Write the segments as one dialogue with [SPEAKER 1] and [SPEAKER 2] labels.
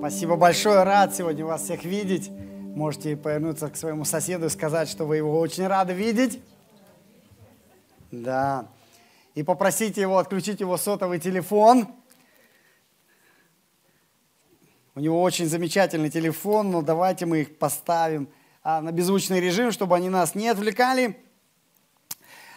[SPEAKER 1] Спасибо большое, рад сегодня вас всех видеть. Можете повернуться к своему соседу и сказать, что вы его очень рады видеть. Да. И попросите его отключить его сотовый телефон. У него очень замечательный телефон, но давайте мы их поставим а, на беззвучный режим, чтобы они нас не отвлекали.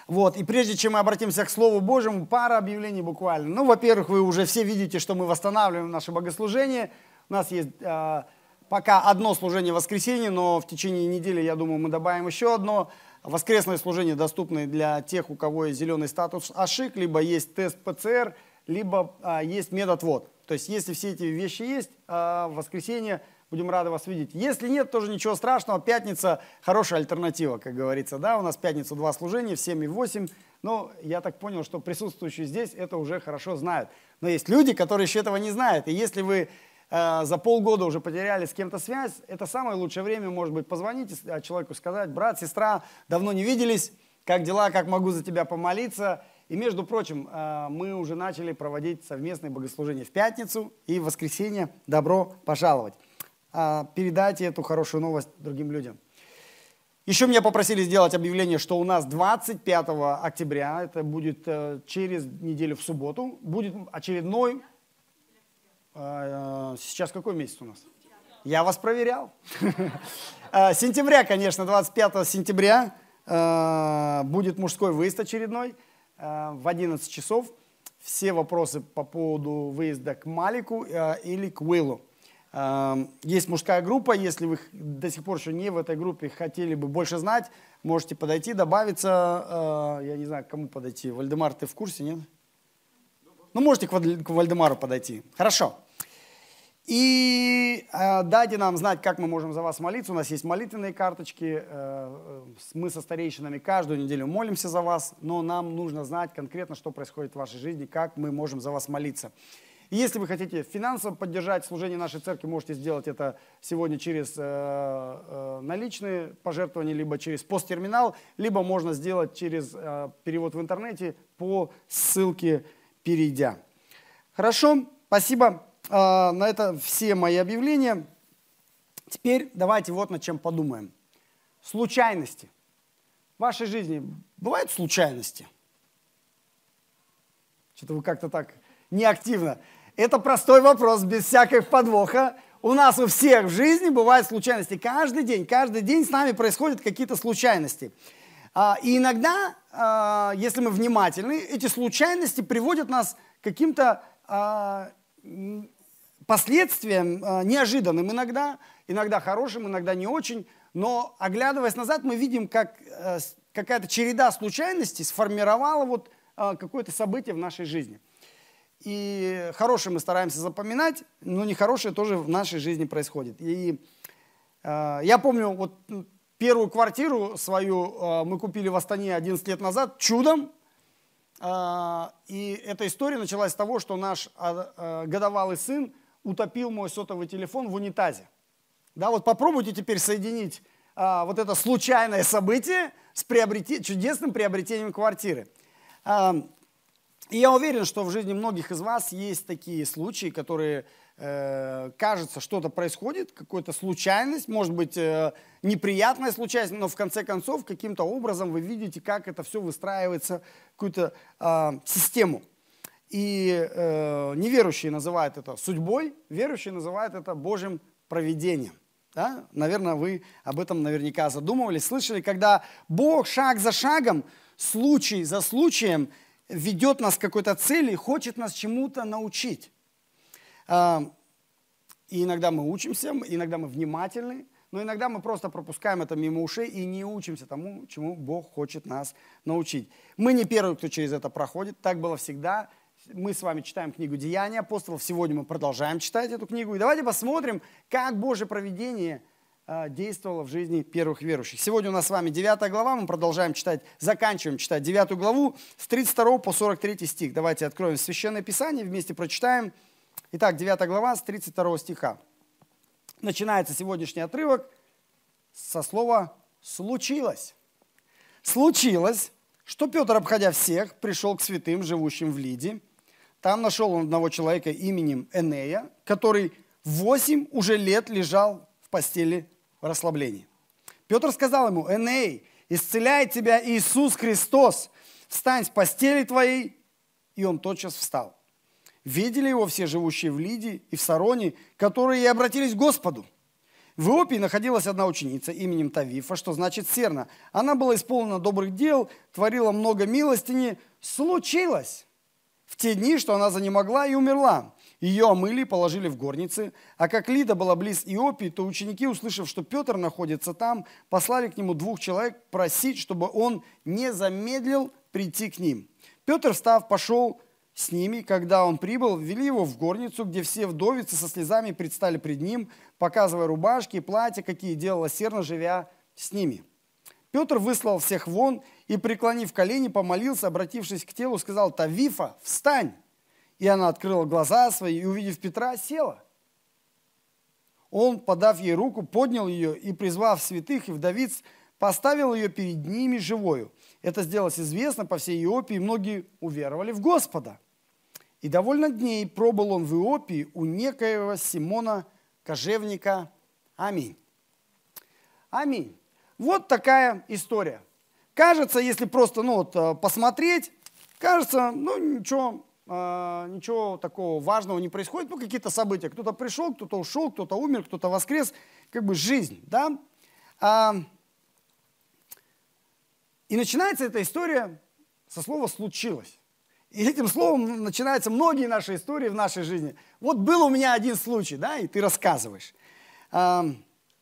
[SPEAKER 1] Вот, и прежде чем мы обратимся к Слову Божьему, пара объявлений буквально. Ну, во-первых, вы уже все видите, что мы восстанавливаем наше богослужение. У нас есть э, пока одно служение в воскресенье, но в течение недели, я думаю, мы добавим еще одно. Воскресное служение доступно для тех, у кого есть зеленый статус АШИК, либо есть тест ПЦР, либо э, есть медотвод. То есть, если все эти вещи есть, э, в воскресенье Будем рады вас видеть. Если нет, тоже ничего страшного. Пятница – хорошая альтернатива, как говорится. Да, у нас пятницу два служения в 7 и 8. Но я так понял, что присутствующие здесь это уже хорошо знают. Но есть люди, которые еще этого не знают. И если вы за полгода уже потеряли с кем-то связь, это самое лучшее время, может быть, позвонить человеку, сказать, брат, сестра, давно не виделись, как дела, как могу за тебя помолиться. И, между прочим, э, мы уже начали проводить совместные богослужения в пятницу и в воскресенье. Добро пожаловать! А, передайте эту хорошую новость другим людям. Еще меня попросили сделать объявление, что у нас 25 октября, это будет э, через неделю в субботу, будет очередной... Э, сейчас какой месяц у нас? Я вас проверял. Э, сентября, конечно, 25 сентября будет мужской выезд очередной в 11 часов. Все вопросы по поводу выезда к Малику или к Уиллу. Есть мужская группа, если вы до сих пор еще не в этой группе, хотели бы больше знать, можете подойти, добавиться, э, я не знаю, к кому подойти. Вальдемар, ты в курсе, нет? Ну, можете к Вальдемару подойти. Хорошо. И э, дайте нам знать, как мы можем за вас молиться. У нас есть молитвенные карточки. Э, мы со старейшинами каждую неделю молимся за вас, но нам нужно знать конкретно, что происходит в вашей жизни, как мы можем за вас молиться. И если вы хотите финансово поддержать служение нашей церкви, можете сделать это сегодня через э, э, наличные пожертвования, либо через POS-терминал, либо можно сделать через э, перевод в интернете по ссылке перейдя. Хорошо, спасибо. Э, на это все мои объявления. Теперь давайте вот над чем подумаем. Случайности. В вашей жизни бывают случайности? Что-то вы как-то так неактивно. Это простой вопрос, без всяких подвоха. У нас у всех в жизни бывают случайности. Каждый день, каждый день с нами происходят какие-то случайности. А, и иногда, а, если мы внимательны, эти случайности приводят нас к каким-то а, последствиям неожиданным иногда, иногда хорошим, иногда не очень. Но оглядываясь назад, мы видим, как э, какая-то череда случайностей сформировала вот какое-то событие в нашей жизни – и хорошее мы стараемся запоминать, но нехорошее тоже в нашей жизни происходит. И э, я помню, вот первую квартиру свою э, мы купили в Астане 11 лет назад чудом. Э, и эта история началась с того, что наш э, э, годовалый сын утопил мой сотовый телефон в унитазе. Да, вот попробуйте теперь соединить э, вот это случайное событие с приобрете... чудесным приобретением квартиры. И я уверен, что в жизни многих из вас есть такие случаи, которые, э, кажется, что-то происходит, какая-то случайность, может быть, э, неприятная случайность, но в конце концов каким-то образом вы видите, как это все выстраивается какую-то э, систему. И э, неверующие называют это судьбой, верующие называют это Божьим проведением. Да? Наверное, вы об этом наверняка задумывались, слышали, когда Бог шаг за шагом, случай за случаем – ведет нас к какой-то цели, хочет нас чему-то научить. А, и иногда мы учимся, иногда мы внимательны, но иногда мы просто пропускаем это мимо ушей и не учимся тому, чему Бог хочет нас научить. Мы не первые, кто через это проходит, так было всегда. Мы с вами читаем книгу «Деяния апостолов», сегодня мы продолжаем читать эту книгу. И давайте посмотрим, как Божье проведение – а, действовало в жизни первых верующих. Сегодня у нас с вами 9 глава, мы продолжаем читать, заканчиваем читать 9 главу с 32 по 43 стих. Давайте откроем Священное Писание, вместе прочитаем. Итак, 9 глава с 32 стиха. Начинается сегодняшний отрывок со слова «случилось». Случилось, что Петр, обходя всех, пришел к святым, живущим в Лиде. Там нашел он одного человека именем Энея, который восемь уже лет лежал в постели в расслаблении. Петр сказал ему, Эней, исцеляет тебя Иисус Христос, встань с постели твоей. И он тотчас встал. Видели его все живущие в Лидии и в Сароне, которые и обратились к Господу. В Иопии находилась одна ученица именем Тавифа, что значит серна. Она была исполнена добрых дел, творила много милостыни. Случилось в те дни, что она занемогла и умерла. Ее омыли, положили в горницы. А как Лида была близ Иопии, то ученики, услышав, что Петр находится там, послали к нему двух человек просить, чтобы он не замедлил прийти к ним. Петр, встав, пошел с ними. Когда он прибыл, ввели его в горницу, где все вдовицы со слезами предстали пред ним, показывая рубашки и платья, какие делала Серна, живя с ними. Петр выслал всех вон и, преклонив колени, помолился, обратившись к телу, сказал, «Тавифа, встань!» И она открыла глаза свои и, увидев Петра, села. Он, подав ей руку, поднял ее и, призвав святых и вдовиц, поставил ее перед ними живою. Это сделалось известно по всей Иопии, и многие уверовали в Господа. И довольно дней пробыл он в Иопии у некоего Симона Кожевника. Аминь. Аминь. Вот такая история. Кажется, если просто ну, вот, э, посмотреть, кажется, ну ничего, э, ничего такого важного не происходит, ну какие-то события. Кто-то пришел, кто-то ушел, кто-то умер, кто-то воскрес. Как бы жизнь, да? А, и начинается эта история со слова «случилось». И этим словом начинаются многие наши истории в нашей жизни. Вот был у меня один случай, да, и ты рассказываешь.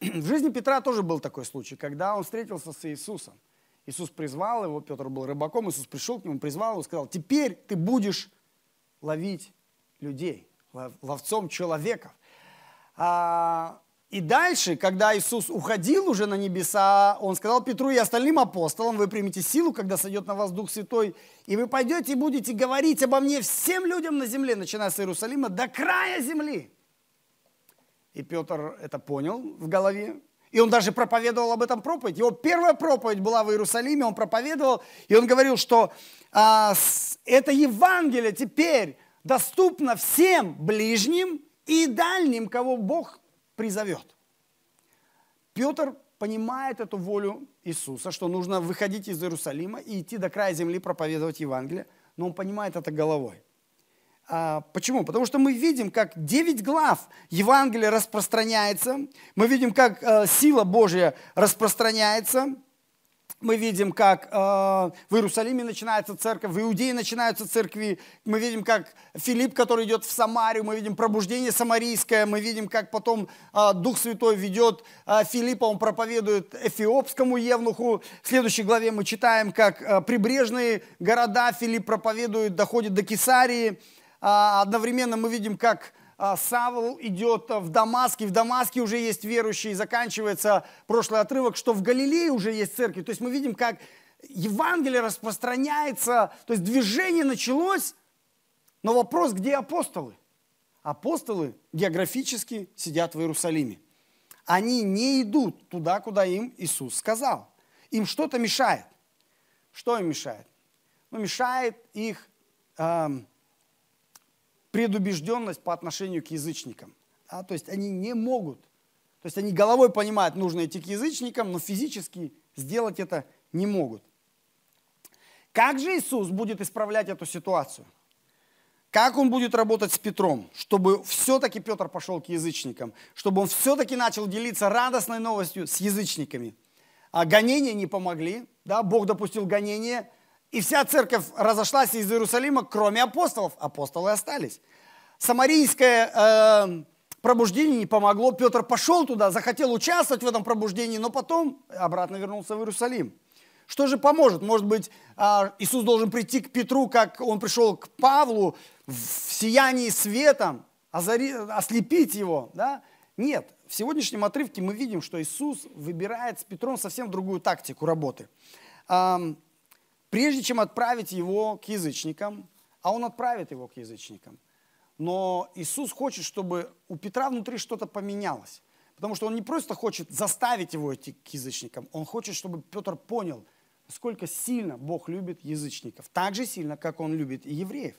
[SPEAKER 1] В жизни Петра тоже был такой случай, когда он встретился с Иисусом. Иисус призвал его, Петр был рыбаком, Иисус пришел к нему, призвал его, сказал, теперь ты будешь ловить людей, ловцом человеков. А, и дальше, когда Иисус уходил уже на небеса, Он сказал Петру и остальным апостолам, вы примете силу, когда сойдет на вас Дух Святой, и вы пойдете и будете говорить обо мне всем людям на земле, начиная с Иерусалима до края земли. И Петр это понял в голове, и он даже проповедовал об этом проповедь. Его первая проповедь была в Иерусалиме, он проповедовал, и он говорил, что а, это Евангелие теперь доступно всем ближним и дальним, кого Бог призовет. Петр понимает эту волю Иисуса, что нужно выходить из Иерусалима и идти до края земли проповедовать Евангелие, но он понимает это головой. А, почему? Потому что мы видим, как 9 глав Евангелия распространяется, мы видим, как э, сила Божья распространяется, мы видим, как э, в Иерусалиме начинается церковь, в Иудее начинаются церкви. Мы видим, как Филипп, который идет в Самарию, мы видим пробуждение самарийское, мы видим, как потом э, Дух Святой ведет Филиппа, он проповедует эфиопскому евнуху. В следующей главе мы читаем, как прибрежные города Филипп проповедует, доходит до Кесарии. Э, одновременно мы видим, как а, Савл идет в Дамаск, и в Дамаске уже есть верующие, и заканчивается прошлый отрывок, что в Галилее уже есть церкви. То есть мы видим, как Евангелие распространяется, то есть движение началось, но вопрос, где апостолы? Апостолы географически сидят в Иерусалиме. Они не идут туда, куда им Иисус сказал. Им что-то мешает. Что им мешает? Ну, мешает их эм, предубежденность по отношению к язычникам. Да? То есть они не могут. То есть они головой понимают, нужно идти к язычникам, но физически сделать это не могут. Как же Иисус будет исправлять эту ситуацию? Как он будет работать с Петром, чтобы все-таки Петр пошел к язычникам, чтобы он все-таки начал делиться радостной новостью с язычниками? А гонения не помогли, да? Бог допустил гонения, и вся церковь разошлась из Иерусалима, кроме апостолов. Апостолы остались. Самарийское э, пробуждение не помогло. Петр пошел туда, захотел участвовать в этом пробуждении, но потом обратно вернулся в Иерусалим. Что же поможет? Может быть, э, Иисус должен прийти к Петру, как он пришел к Павлу в сиянии светом, озари, ослепить его. Да? Нет, в сегодняшнем отрывке мы видим, что Иисус выбирает с Петром совсем другую тактику работы прежде чем отправить его к язычникам, а он отправит его к язычникам. Но Иисус хочет, чтобы у Петра внутри что-то поменялось. Потому что он не просто хочет заставить его идти к язычникам, он хочет, чтобы Петр понял, насколько сильно Бог любит язычников. Так же сильно, как он любит и евреев.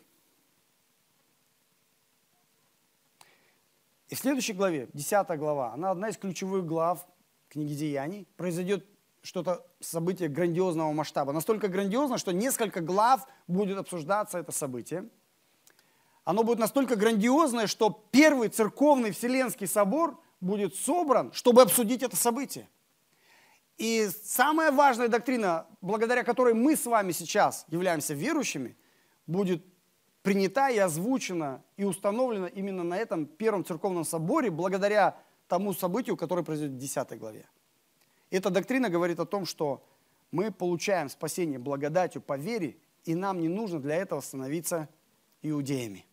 [SPEAKER 1] И в следующей главе, 10 глава, она одна из ключевых глав книги Деяний, произойдет что-то, событие грандиозного масштаба. Настолько грандиозно, что несколько глав будет обсуждаться это событие. Оно будет настолько грандиозное, что первый церковный Вселенский собор будет собран, чтобы обсудить это событие. И самая важная доктрина, благодаря которой мы с вами сейчас являемся верующими, будет принята и озвучена и установлена именно на этом первом церковном соборе, благодаря тому событию, которое произойдет в 10 главе. Эта доктрина говорит о том, что мы получаем спасение благодатью по вере, и нам не нужно для этого становиться иудеями.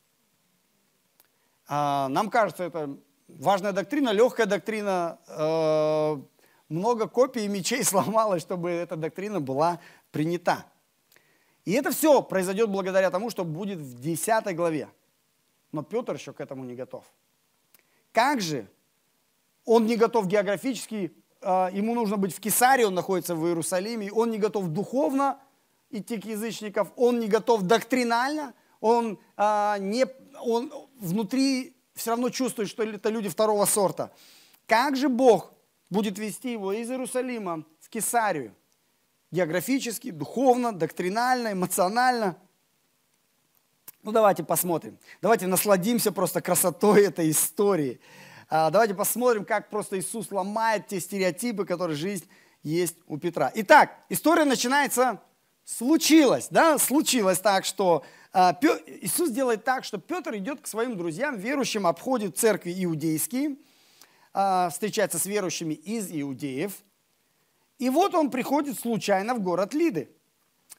[SPEAKER 1] А, нам кажется, это важная доктрина, легкая доктрина, э, много копий и мечей сломалось, чтобы эта доктрина была принята. И это все произойдет благодаря тому, что будет в 10 главе. Но Петр еще к этому не готов. Как же он не готов географически, ему нужно быть в Кесаре, он находится в Иерусалиме, он не готов духовно идти к язычников, он не готов доктринально, он, а, не, он внутри все равно чувствует, что это люди второго сорта. Как же Бог будет вести его из Иерусалима в Кесарию? Географически, духовно, доктринально, эмоционально. Ну давайте посмотрим. Давайте насладимся просто красотой этой истории. А, давайте посмотрим, как просто Иисус ломает те стереотипы, которые жизнь есть у Петра. Итак, история начинается, случилось, да, случилось так, что а, Иисус делает так, что Петр идет к своим друзьям, верующим, обходит церкви иудейские, а, встречается с верующими из иудеев. И вот он приходит случайно в город Лиды.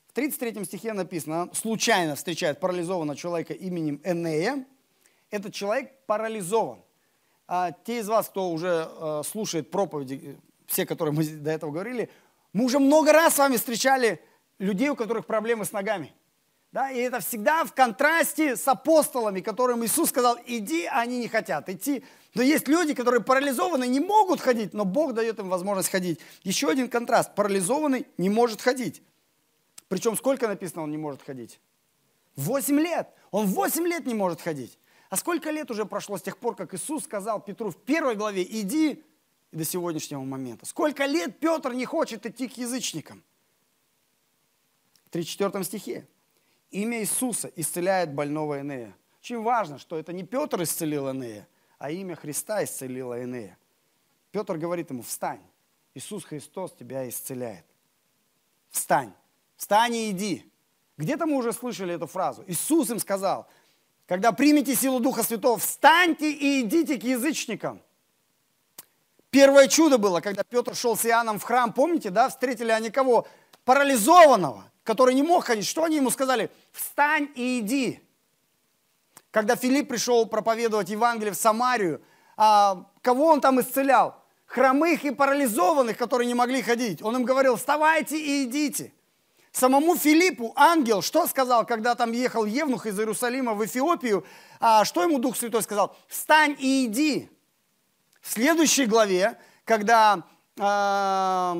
[SPEAKER 1] В 33 стихе написано, случайно встречает парализованного человека именем Энея. Этот человек парализован. А те из вас, кто уже э, слушает проповеди, все, которые мы до этого говорили, мы уже много раз с вами встречали людей, у которых проблемы с ногами. Да, и это всегда в контрасте с апостолами, которым Иисус сказал, иди, а они не хотят идти. Но есть люди, которые парализованы, не могут ходить, но Бог дает им возможность ходить. Еще один контраст. Парализованный не может ходить. Причем сколько написано, он не может ходить? Восемь лет. Он восемь лет не может ходить. А сколько лет уже прошло с тех пор, как Иисус сказал Петру в первой главе, иди, и до сегодняшнего момента. Сколько лет Петр не хочет идти к язычникам? В 34 стихе. Имя Иисуса исцеляет больного Энея. Очень важно, что это не Петр исцелил Энея, а имя Христа исцелило Энея. Петр говорит ему, встань, Иисус Христос тебя исцеляет. Встань, встань и иди. Где-то мы уже слышали эту фразу. Иисус им сказал, когда примете силу Духа Святого, встаньте и идите к язычникам. Первое чудо было, когда Петр шел с Иоанном в храм, помните, да, встретили они кого? Парализованного, который не мог ходить. Что они ему сказали? Встань и иди. Когда Филипп пришел проповедовать Евангелие в Самарию, а, кого он там исцелял? Хромых и парализованных, которые не могли ходить. Он им говорил, вставайте и идите. Самому Филиппу ангел что сказал, когда там ехал Евнух из Иерусалима в Эфиопию? А, что ему Дух Святой сказал? Встань и иди. В следующей главе, когда а,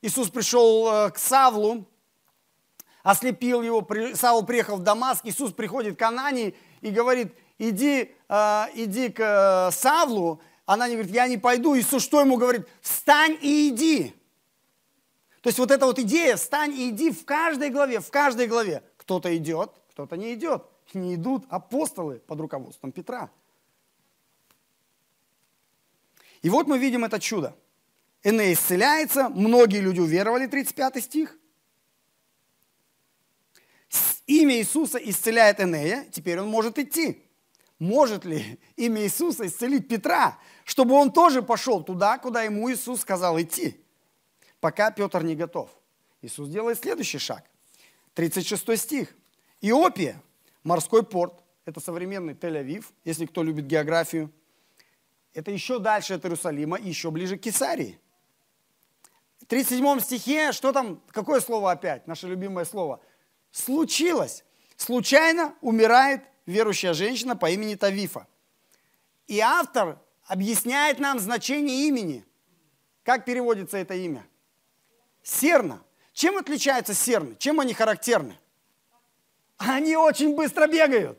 [SPEAKER 1] Иисус пришел э, к Савлу, ослепил его, Савл приехал в Дамаск, Иисус приходит к Анании и говорит, иди, а, иди к э, Савлу. Она не говорит, я не пойду. Иисус что ему говорит? Встань и иди. То есть вот эта вот идея «встань и иди» в каждой главе, в каждой главе. Кто-то идет, кто-то не идет. Не идут апостолы под руководством Петра. И вот мы видим это чудо. Эней исцеляется, многие люди уверовали, 35 стих. Имя Иисуса исцеляет Энея, теперь он может идти. Может ли имя Иисуса исцелить Петра, чтобы он тоже пошел туда, куда ему Иисус сказал идти? Пока Петр не готов. Иисус делает следующий шаг. 36 стих. Иопия, морской порт, это современный Тель-Авив, если кто любит географию. Это еще дальше от Иерусалима, еще ближе к Кесарии. В 37 стихе, что там, какое слово опять, наше любимое слово? Случилось. Случайно умирает верующая женщина по имени Тавифа. И автор объясняет нам значение имени. Как переводится это имя? Серна. Чем отличаются серны? Чем они характерны? Они очень быстро бегают.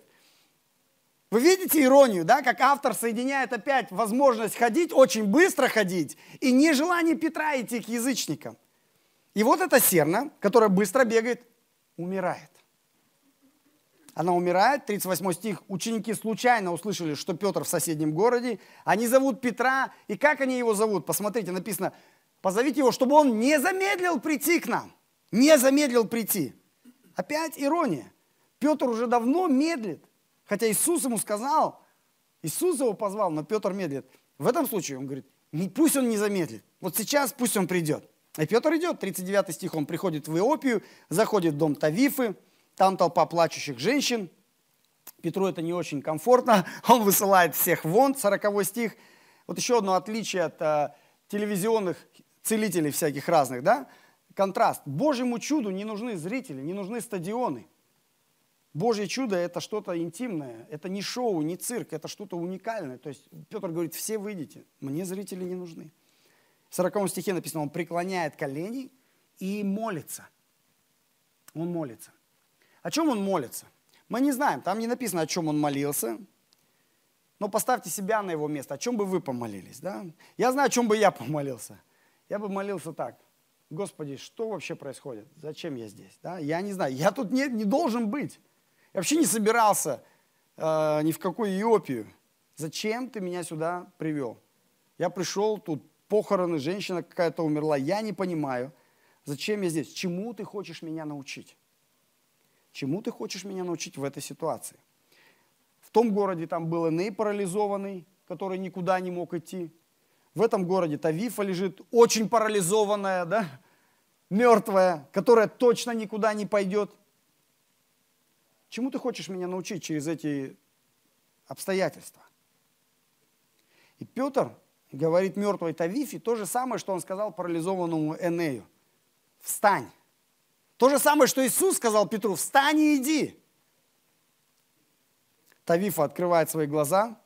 [SPEAKER 1] Вы видите иронию, да, как автор соединяет опять возможность ходить, очень быстро ходить, и нежелание Петра идти к язычникам. И вот эта серна, которая быстро бегает, умирает. Она умирает, 38 стих, ученики случайно услышали, что Петр в соседнем городе, они зовут Петра, и как они его зовут? Посмотрите, написано, позовите его, чтобы он не замедлил прийти к нам, не замедлил прийти. Опять ирония. Петр уже давно медлит, хотя Иисус ему сказал, Иисус его позвал, но Петр медлит. В этом случае он говорит, пусть он не замедлит, вот сейчас пусть он придет. И Петр идет, 39 стих, он приходит в Иопию, заходит в дом Тавифы, там толпа плачущих женщин. Петру это не очень комфортно, он высылает всех вон, 40 стих. Вот еще одно отличие от э, телевизионных целителей всяких разных, да? Контраст. Божьему чуду не нужны зрители, не нужны стадионы. Божье чудо – это что-то интимное, это не шоу, не цирк, это что-то уникальное. То есть Петр говорит, все выйдите, мне зрители не нужны. В 40 стихе написано, он преклоняет колени и молится. Он молится. О чем он молится? Мы не знаем, там не написано, о чем он молился. Но поставьте себя на его место. О чем бы вы помолились? Да? Я знаю, о чем бы я помолился. Я бы молился так. Господи, что вообще происходит? Зачем я здесь? Да? Я не знаю. Я тут не, не должен быть. Я вообще не собирался э, ни в какую Иопию. Зачем ты меня сюда привел? Я пришел, тут похороны, женщина какая-то умерла. Я не понимаю, зачем я здесь? Чему ты хочешь меня научить? Чему ты хочешь меня научить в этой ситуации? В том городе там был Эней парализованный, который никуда не мог идти. В этом городе Тавифа лежит очень парализованная, да, мертвая, которая точно никуда не пойдет. Чему ты хочешь меня научить через эти обстоятельства? И Петр говорит мертвой Тавифе то же самое, что он сказал парализованному Энею. Встань. То же самое, что Иисус сказал Петру, встань и иди. Тавифа открывает свои глаза,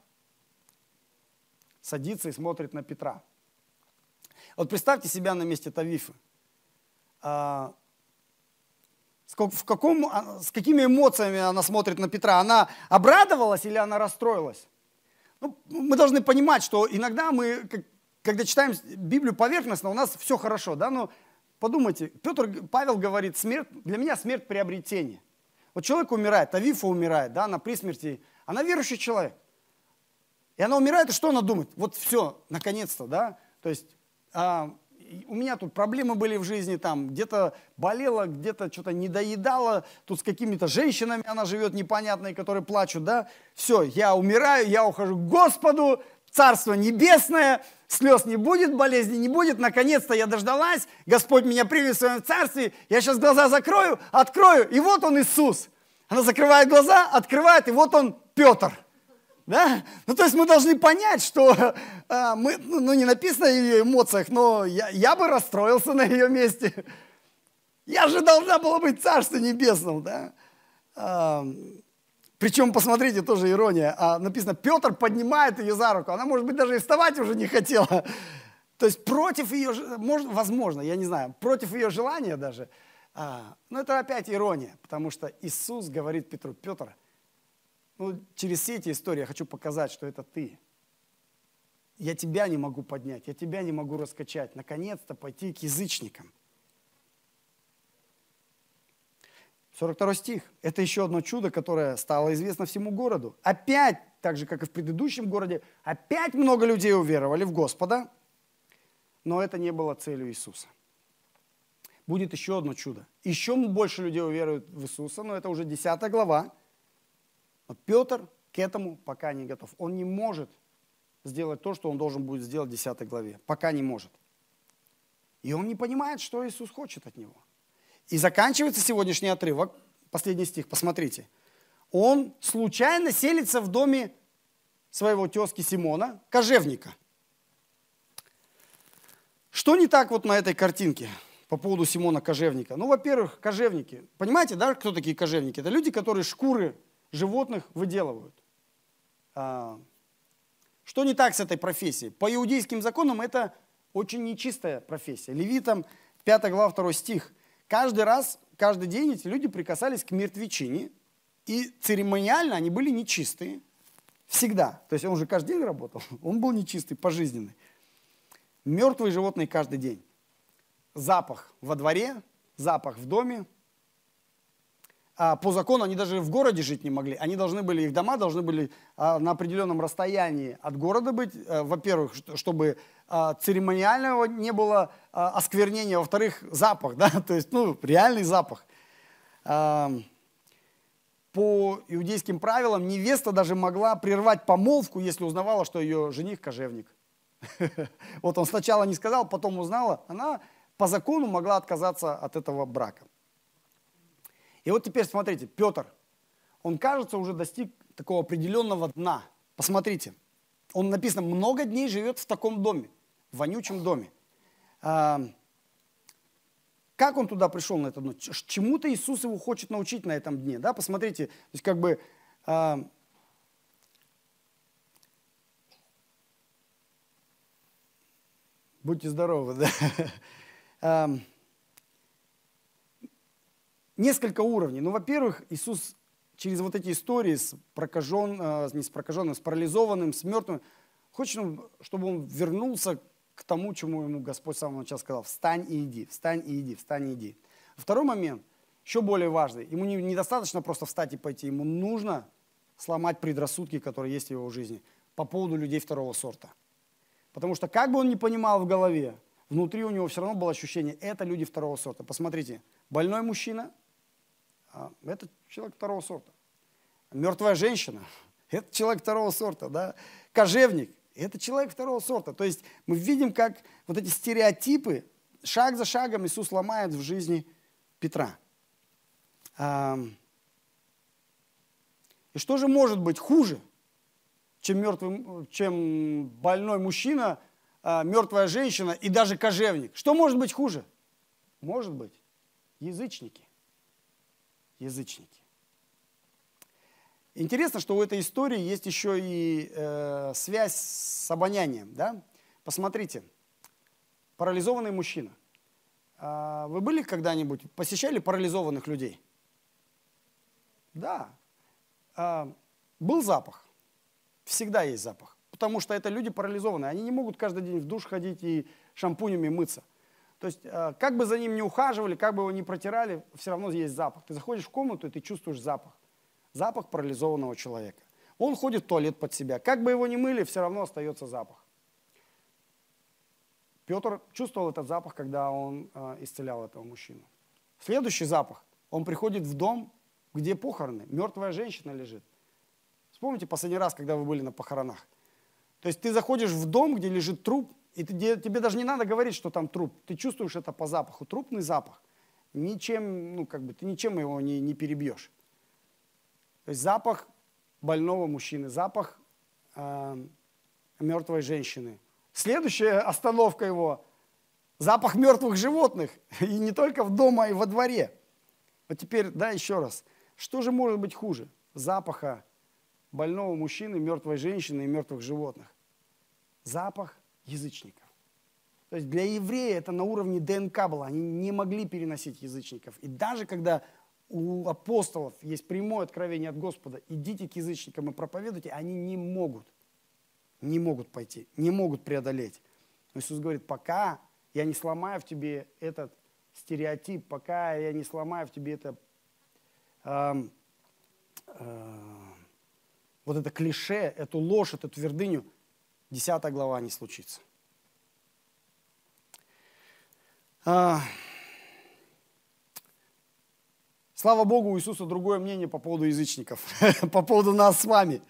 [SPEAKER 1] садится и смотрит на Петра. Вот представьте себя на месте Тавифы. А, в каком, а, с какими эмоциями она смотрит на Петра? Она обрадовалась или она расстроилась? Ну, мы должны понимать, что иногда мы, когда читаем Библию поверхностно, у нас все хорошо, да, но подумайте, Петр, Павел говорит, смерть, для меня смерть приобретение. Вот человек умирает, Тавифа умирает, да, она при смерти, она верующий человек. И она умирает, и что она думает? Вот все, наконец-то, да, то есть а, у меня тут проблемы были в жизни, там где-то болела, где-то что-то не доедала, тут с какими-то женщинами она живет непонятные, которые плачут, да, все, я умираю, я ухожу к Господу, Царство Небесное, слез не будет, болезни не будет, наконец-то я дождалась, Господь меня принял в своем царстве, я сейчас глаза закрою, открою, и вот он Иисус. Она закрывает глаза, открывает, и вот он Петр – да? Ну, то есть мы должны понять, что э, мы, ну, ну, не написано в ее эмоциях, но я, я бы расстроился на ее месте. Я же должна была быть Царство Небесным, да? А, причем, посмотрите, тоже ирония. А, написано, Петр поднимает ее за руку. Она, может быть, даже и вставать уже не хотела. То есть против ее, может, возможно, я не знаю, против ее желания даже. А, но это опять ирония, потому что Иисус говорит Петру, Петр, ну, через все эти истории я хочу показать, что это ты. Я тебя не могу поднять, я тебя не могу раскачать. Наконец-то пойти к язычникам. 42 стих. Это еще одно чудо, которое стало известно всему городу. Опять, так же, как и в предыдущем городе, опять много людей уверовали в Господа, но это не было целью Иисуса. Будет еще одно чудо. Еще больше людей уверуют в Иисуса, но это уже 10 глава. Но Петр к этому пока не готов. Он не может сделать то, что он должен будет сделать в 10 главе. Пока не может. И он не понимает, что Иисус хочет от него. И заканчивается сегодняшний отрывок, последний стих, посмотрите. Он случайно селится в доме своего тезки Симона, кожевника. Что не так вот на этой картинке по поводу Симона Кожевника? Ну, во-первых, кожевники. Понимаете, да, кто такие кожевники? Это люди, которые шкуры животных выделывают. А, что не так с этой профессией? По иудейским законам это очень нечистая профессия. Левитам 5 глава 2 стих. Каждый раз, каждый день эти люди прикасались к мертвечине, и церемониально они были нечистые. Всегда. То есть он уже каждый день работал. Он был нечистый, пожизненный. Мертвые животные каждый день. Запах во дворе, запах в доме. А по закону они даже в городе жить не могли. Они должны были, их дома должны были а, на определенном расстоянии от города быть. А, во-первых, чтобы а, церемониального не было осквернения. Во-вторых, запах, да, то есть, ну, реальный запах. По иудейским правилам невеста даже могла прервать помолвку, если узнавала, что ее жених кожевник. Вот он сначала не сказал, потом узнала, она по закону могла отказаться от этого брака. И вот теперь смотрите, Петр, он, кажется, уже достиг такого определенного дна. Посмотрите, он написано, много дней живет в таком доме, в вонючем доме. А, как он туда пришел на это дно? Чему-то Иисус его хочет научить на этом дне. Да? Посмотрите, то есть как бы а, Будьте здоровы, да. Несколько уровней. Ну, во-первых, Иисус через вот эти истории с прокажен, э, не с прокаженным, с парализованным, с мертвым, хочет, чтобы он вернулся к тому, чему ему Господь с самого начала сказал. Встань и иди, встань и иди, встань и иди. Второй момент, еще более важный. Ему недостаточно просто встать и пойти. Ему нужно сломать предрассудки, которые есть в его жизни по поводу людей второго сорта. Потому что как бы он ни понимал в голове, внутри у него все равно было ощущение, это люди второго сорта. Посмотрите, больной мужчина, а, это человек второго сорта. Мертвая женщина, это человек второго сорта. Да? Кожевник, это человек второго сорта. То есть мы видим, как вот эти стереотипы шаг за шагом Иисус ломает в жизни Петра. И что же может быть хуже, чем, мертвый, чем больной мужчина, а, мертвая женщина и даже кожевник. Что может быть хуже? Может быть, язычники. Язычники. Интересно, что у этой истории есть еще и э, связь с обонянием. Да? Посмотрите, парализованный мужчина. А вы были когда-нибудь, посещали парализованных людей? Да. А, был запах всегда есть запах. Потому что это люди парализованные. Они не могут каждый день в душ ходить и шампунями мыться. То есть, э, как бы за ним не ухаживали, как бы его не протирали, все равно есть запах. Ты заходишь в комнату, и ты чувствуешь запах. Запах парализованного человека. Он ходит в туалет под себя. Как бы его ни мыли, все равно остается запах. Петр чувствовал этот запах, когда он э, исцелял этого мужчину. Следующий запах. Он приходит в дом, где похороны. Мертвая женщина лежит. Вспомните последний раз, когда вы были на похоронах. То есть ты заходишь в дом, где лежит труп, и ты, тебе даже не надо говорить, что там труп. Ты чувствуешь это по запаху, трупный запах. Ничем, ну как бы, ты ничем его не, не перебьешь. То есть запах больного мужчины, запах э, мертвой женщины. Следующая остановка его – запах мертвых животных. И не только в дома, и во дворе. Вот теперь, да, еще раз. Что же может быть хуже? Запаха больного мужчины, мертвой женщины и мертвых животных. Запах язычников. То есть для еврея это на уровне ДНК было. Они не могли переносить язычников. И даже когда у апостолов есть прямое откровение от Господа, идите к язычникам и проповедуйте, они не могут, не могут пойти, не могут преодолеть. Но Иисус говорит, пока я не сломаю в тебе этот стереотип, пока я не сломаю в тебе это э, э, вот это клише, эту ложь, эту твердыню, 10 глава не случится. А... Слава Богу, у Иисуса другое мнение по поводу язычников, по поводу нас с вами.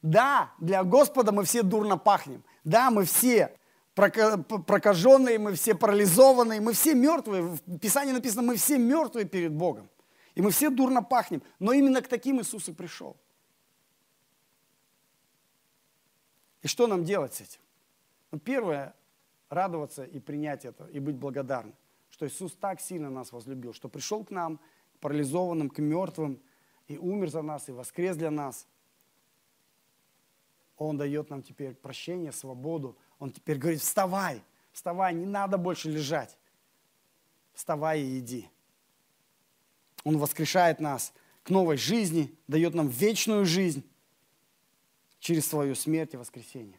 [SPEAKER 1] Да, для Господа мы все дурно пахнем. Да, мы все прокаженные, мы все парализованные, мы все мертвые. В Писании написано, мы все мертвые перед Богом. И мы все дурно пахнем. Но именно к таким Иисус и пришел. И что нам делать с этим? Ну, первое, радоваться и принять это, и быть благодарным, что Иисус так сильно нас возлюбил, что пришел к нам, к парализованным, к мертвым, и умер за нас, и воскрес для нас. Он дает нам теперь прощение, свободу. Он теперь говорит, вставай, вставай, не надо больше лежать. Вставай и иди. Он воскрешает нас к новой жизни, дает нам вечную жизнь через свою смерть и воскресение.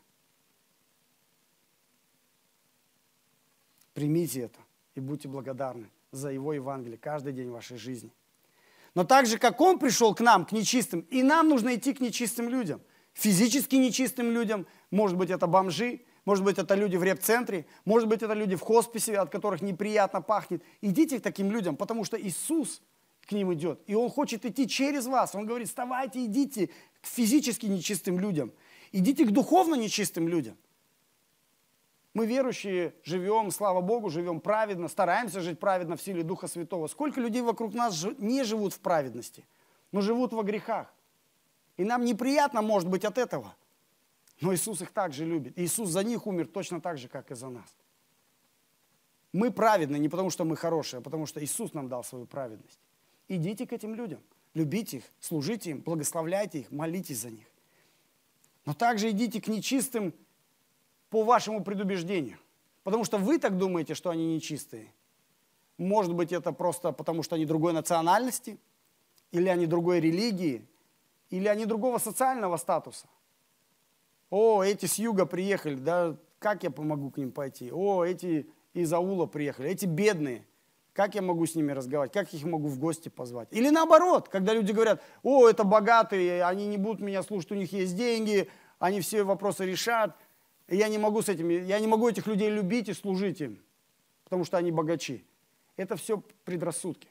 [SPEAKER 1] Примите это и будьте благодарны за Его Евангелие каждый день вашей жизни. Но так же, как Он пришел к нам, к нечистым, и нам нужно идти к нечистым людям. Физически нечистым людям, может быть, это бомжи, может быть, это люди в реп-центре, может быть, это люди в хосписе, от которых неприятно пахнет. Идите к таким людям, потому что Иисус к ним идет. И Он хочет идти через вас. Он говорит, вставайте, идите к физически нечистым людям. Идите к духовно нечистым людям. Мы верующие живем, слава Богу, живем праведно, стараемся жить праведно в силе Духа Святого. Сколько людей вокруг нас не живут в праведности, но живут во грехах. И нам неприятно, может быть, от этого. Но Иисус их также любит. Иисус за них умер точно так же, как и за нас. Мы праведны не потому, что мы хорошие, а потому что Иисус нам дал свою праведность. Идите к этим людям, любите их, служите им, благословляйте их, молитесь за них. Но также идите к нечистым по вашему предубеждению. Потому что вы так думаете, что они нечистые. Может быть, это просто потому, что они другой национальности, или они другой религии, или они другого социального статуса. О, эти с юга приехали, да как я помогу к ним пойти? О, эти из аула приехали, эти бедные. Как я могу с ними разговаривать? Как их могу в гости позвать? Или наоборот, когда люди говорят, о, это богатые, они не будут меня слушать, у них есть деньги, они все вопросы решат – я не могу с этими, я не могу этих людей любить и служить им, потому что они богачи. Это все предрассудки.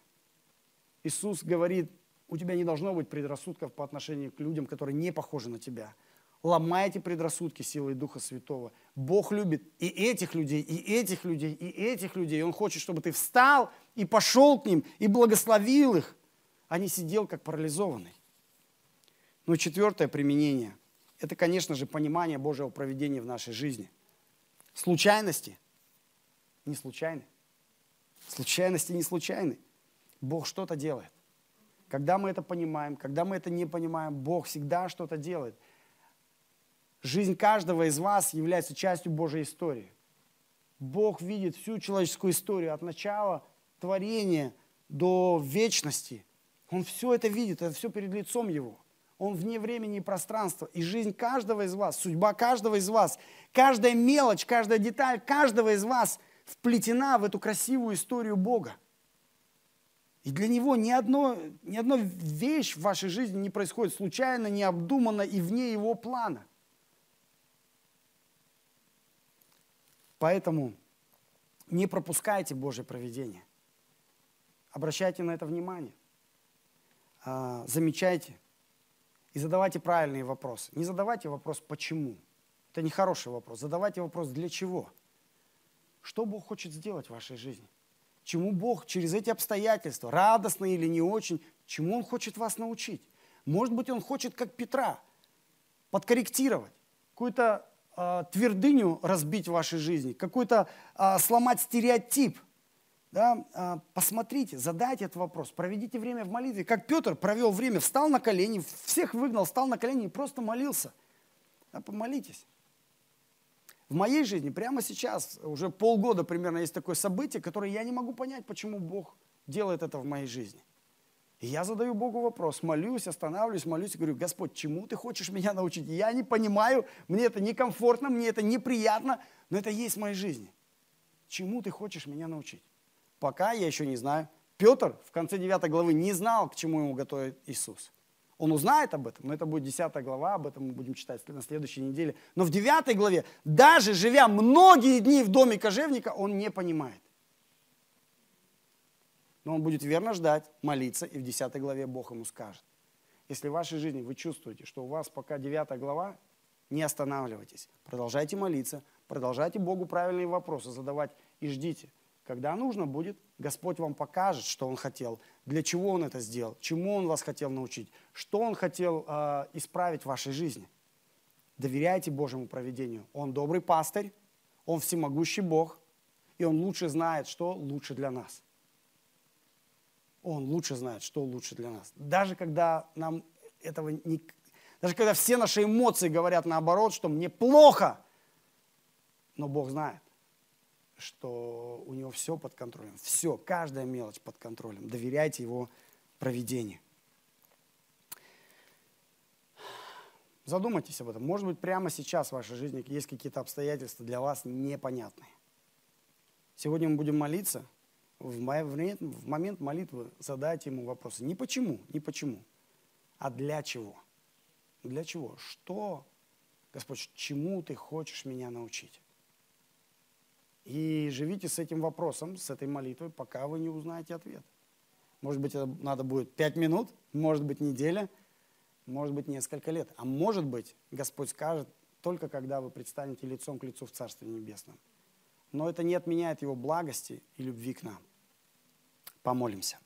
[SPEAKER 1] Иисус говорит, у тебя не должно быть предрассудков по отношению к людям, которые не похожи на тебя. Ломайте предрассудки силой Духа Святого. Бог любит и этих людей, и этих людей, и этих людей. Он хочет, чтобы ты встал и пошел к ним, и благословил их, а не сидел как парализованный. Ну и четвертое применение – это, конечно же, понимание Божьего проведения в нашей жизни. Случайности не случайны. Случайности не случайны. Бог что-то делает. Когда мы это понимаем, когда мы это не понимаем, Бог всегда что-то делает. Жизнь каждого из вас является частью Божьей истории. Бог видит всю человеческую историю от начала творения до вечности. Он все это видит, это все перед лицом Его. Он вне времени и пространства. И жизнь каждого из вас, судьба каждого из вас, каждая мелочь, каждая деталь каждого из вас вплетена в эту красивую историю Бога. И для Него ни, одно, ни одна вещь в вашей жизни не происходит случайно, необдуманно и вне Его плана. Поэтому не пропускайте Божье проведение. Обращайте на это внимание. А, замечайте – и задавайте правильные вопросы. Не задавайте вопрос «почему?». Это не хороший вопрос. Задавайте вопрос «для чего?». Что Бог хочет сделать в вашей жизни? Чему Бог через эти обстоятельства, радостные или не очень, чему Он хочет вас научить? Может быть, Он хочет, как Петра, подкорректировать, какую-то э, твердыню разбить в вашей жизни, какой-то э, сломать стереотип, да, а, посмотрите, задайте этот вопрос, проведите время в молитве. Как Петр провел время, встал на колени, всех выгнал, встал на колени и просто молился. Да, помолитесь. В моей жизни прямо сейчас, уже полгода примерно, есть такое событие, которое я не могу понять, почему Бог делает это в моей жизни. И я задаю Богу вопрос, молюсь, останавливаюсь, молюсь говорю, Господь, чему ты хочешь меня научить? Я не понимаю, мне это некомфортно, мне это неприятно, но это есть в моей жизни. Чему ты хочешь меня научить? Пока я еще не знаю. Петр в конце 9 главы не знал, к чему ему готовит Иисус. Он узнает об этом, но это будет 10 глава, об этом мы будем читать на следующей неделе. Но в 9 главе, даже живя многие дни в доме кожевника, он не понимает. Но он будет верно ждать, молиться, и в 10 главе Бог ему скажет. Если в вашей жизни вы чувствуете, что у вас пока 9 глава, не останавливайтесь. Продолжайте молиться, продолжайте Богу правильные вопросы задавать и ждите. Когда нужно будет, Господь вам покажет, что Он хотел, для чего Он это сделал, чему Он вас хотел научить, что Он хотел э, исправить в вашей жизни. Доверяйте Божьему проведению. Он добрый пастырь, Он всемогущий Бог, и Он лучше знает, что лучше для нас. Он лучше знает, что лучше для нас. Даже когда нам этого не... Даже когда все наши эмоции говорят наоборот, что мне плохо, но Бог знает что у него все под контролем. Все, каждая мелочь под контролем. Доверяйте его проведению. Задумайтесь об этом. Может быть, прямо сейчас в вашей жизни есть какие-то обстоятельства для вас непонятные. Сегодня мы будем молиться. В момент молитвы задайте ему вопросы. Не почему, не почему, а для чего. Для чего? Что, Господь, чему ты хочешь меня научить? И живите с этим вопросом, с этой молитвой, пока вы не узнаете ответ. Может быть, это надо будет пять минут, может быть, неделя, может быть, несколько лет. А может быть, Господь скажет только когда вы предстанете лицом к лицу в Царстве Небесном. Но это не отменяет Его благости и любви к нам. Помолимся.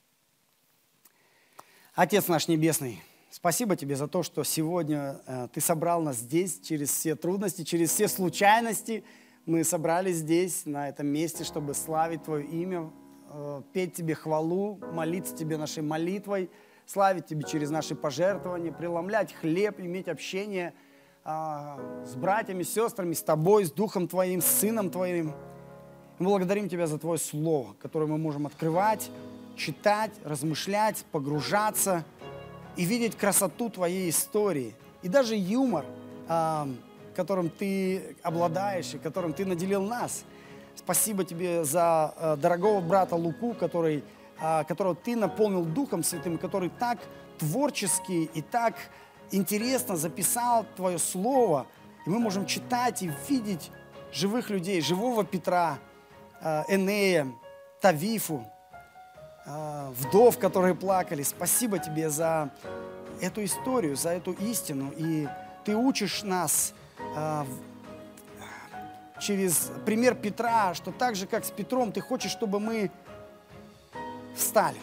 [SPEAKER 1] Отец наш Небесный, спасибо Тебе за то, что сегодня э, Ты собрал нас здесь через все трудности, через все случайности – мы собрались здесь, на этом месте, чтобы славить Твое имя, э, петь Тебе хвалу, молиться Тебе нашей молитвой, славить Тебе через наши пожертвования, преломлять хлеб, иметь общение а, с братьями, сестрами, с Тобой, с Духом Твоим, с Сыном Твоим. Мы благодарим Тебя за Твое Слово, которое мы можем открывать, читать, размышлять, погружаться и видеть красоту Твоей истории. И даже юмор а, – которым ты обладаешь и которым ты наделил нас. Спасибо тебе за э, дорогого брата Луку, который, э, которого ты наполнил Духом Святым, который так творчески и так интересно записал Твое Слово. И мы можем читать и видеть живых людей, живого Петра, э, Энея, Тавифу, э, вдов, которые плакали. Спасибо тебе за эту историю, за эту истину. И ты учишь нас а, через пример Петра, что так же, как с Петром, ты хочешь, чтобы мы встали.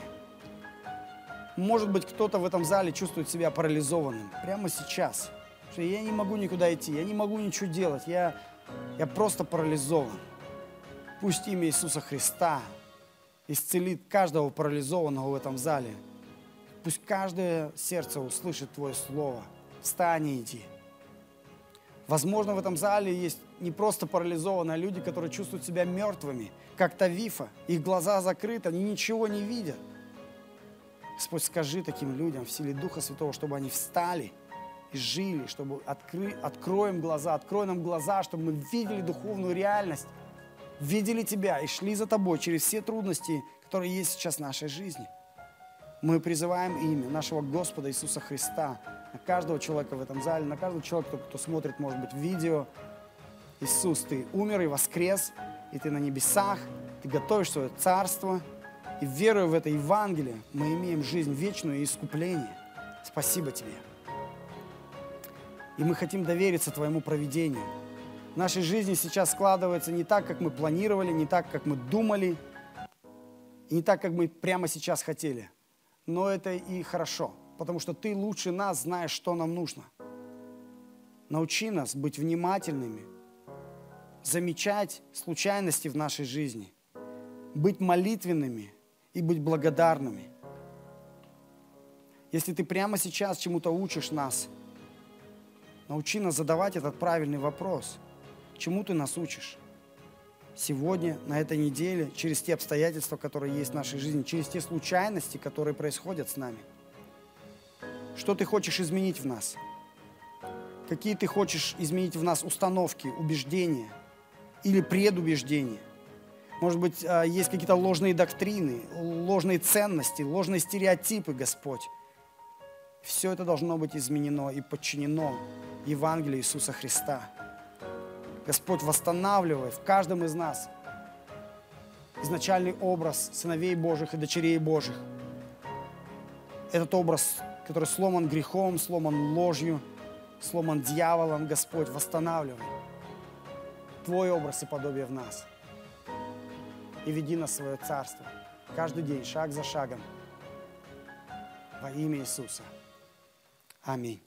[SPEAKER 1] Может быть, кто-то в этом зале чувствует себя парализованным прямо сейчас. Что я не могу никуда идти, я не могу ничего делать, я, я просто парализован. Пусть имя Иисуса Христа исцелит каждого парализованного в этом зале. Пусть каждое сердце услышит Твое Слово. Встань и иди. Возможно, в этом зале есть не просто парализованные люди, которые чувствуют себя мертвыми, как Тавифа. Их глаза закрыты, они ничего не видят. Господь, скажи таким людям в силе Духа Святого, чтобы они встали и жили, чтобы откры, откроем глаза, открой нам глаза, чтобы мы видели духовную реальность, видели Тебя и шли за Тобой через все трудности, которые есть сейчас в нашей жизни. Мы призываем имя нашего Господа Иисуса Христа на каждого человека в этом зале, на каждого человека, кто, кто смотрит, может быть, видео. Иисус, Ты умер и воскрес, и Ты на небесах, Ты готовишь свое царство, и веруя в это Евангелие, мы имеем жизнь вечную и искупление. Спасибо Тебе. И мы хотим довериться Твоему проведению. Нашей жизни сейчас складывается не так, как мы планировали, не так, как мы думали, не так, как мы прямо сейчас хотели – но это и хорошо, потому что ты лучше нас знаешь, что нам нужно. Научи нас быть внимательными, замечать случайности в нашей жизни, быть молитвенными и быть благодарными. Если ты прямо сейчас чему-то учишь нас, научи нас задавать этот правильный вопрос. Чему ты нас учишь? сегодня, на этой неделе, через те обстоятельства, которые есть в нашей жизни, через те случайности, которые происходят с нами. Что ты хочешь изменить в нас? Какие ты хочешь изменить в нас установки, убеждения или предубеждения? Может быть, а, есть какие-то ложные доктрины, ложные ценности, ложные стереотипы, Господь. Все это должно быть изменено и подчинено Евангелию Иисуса Христа. Господь, восстанавливай в каждом из нас изначальный образ сыновей Божьих и дочерей Божьих. Этот образ, который сломан грехом, сломан ложью, сломан дьяволом, Господь, восстанавливай Твой образ и подобие в нас. И веди нас в свое царство каждый день, шаг за шагом. Во имя Иисуса. Аминь.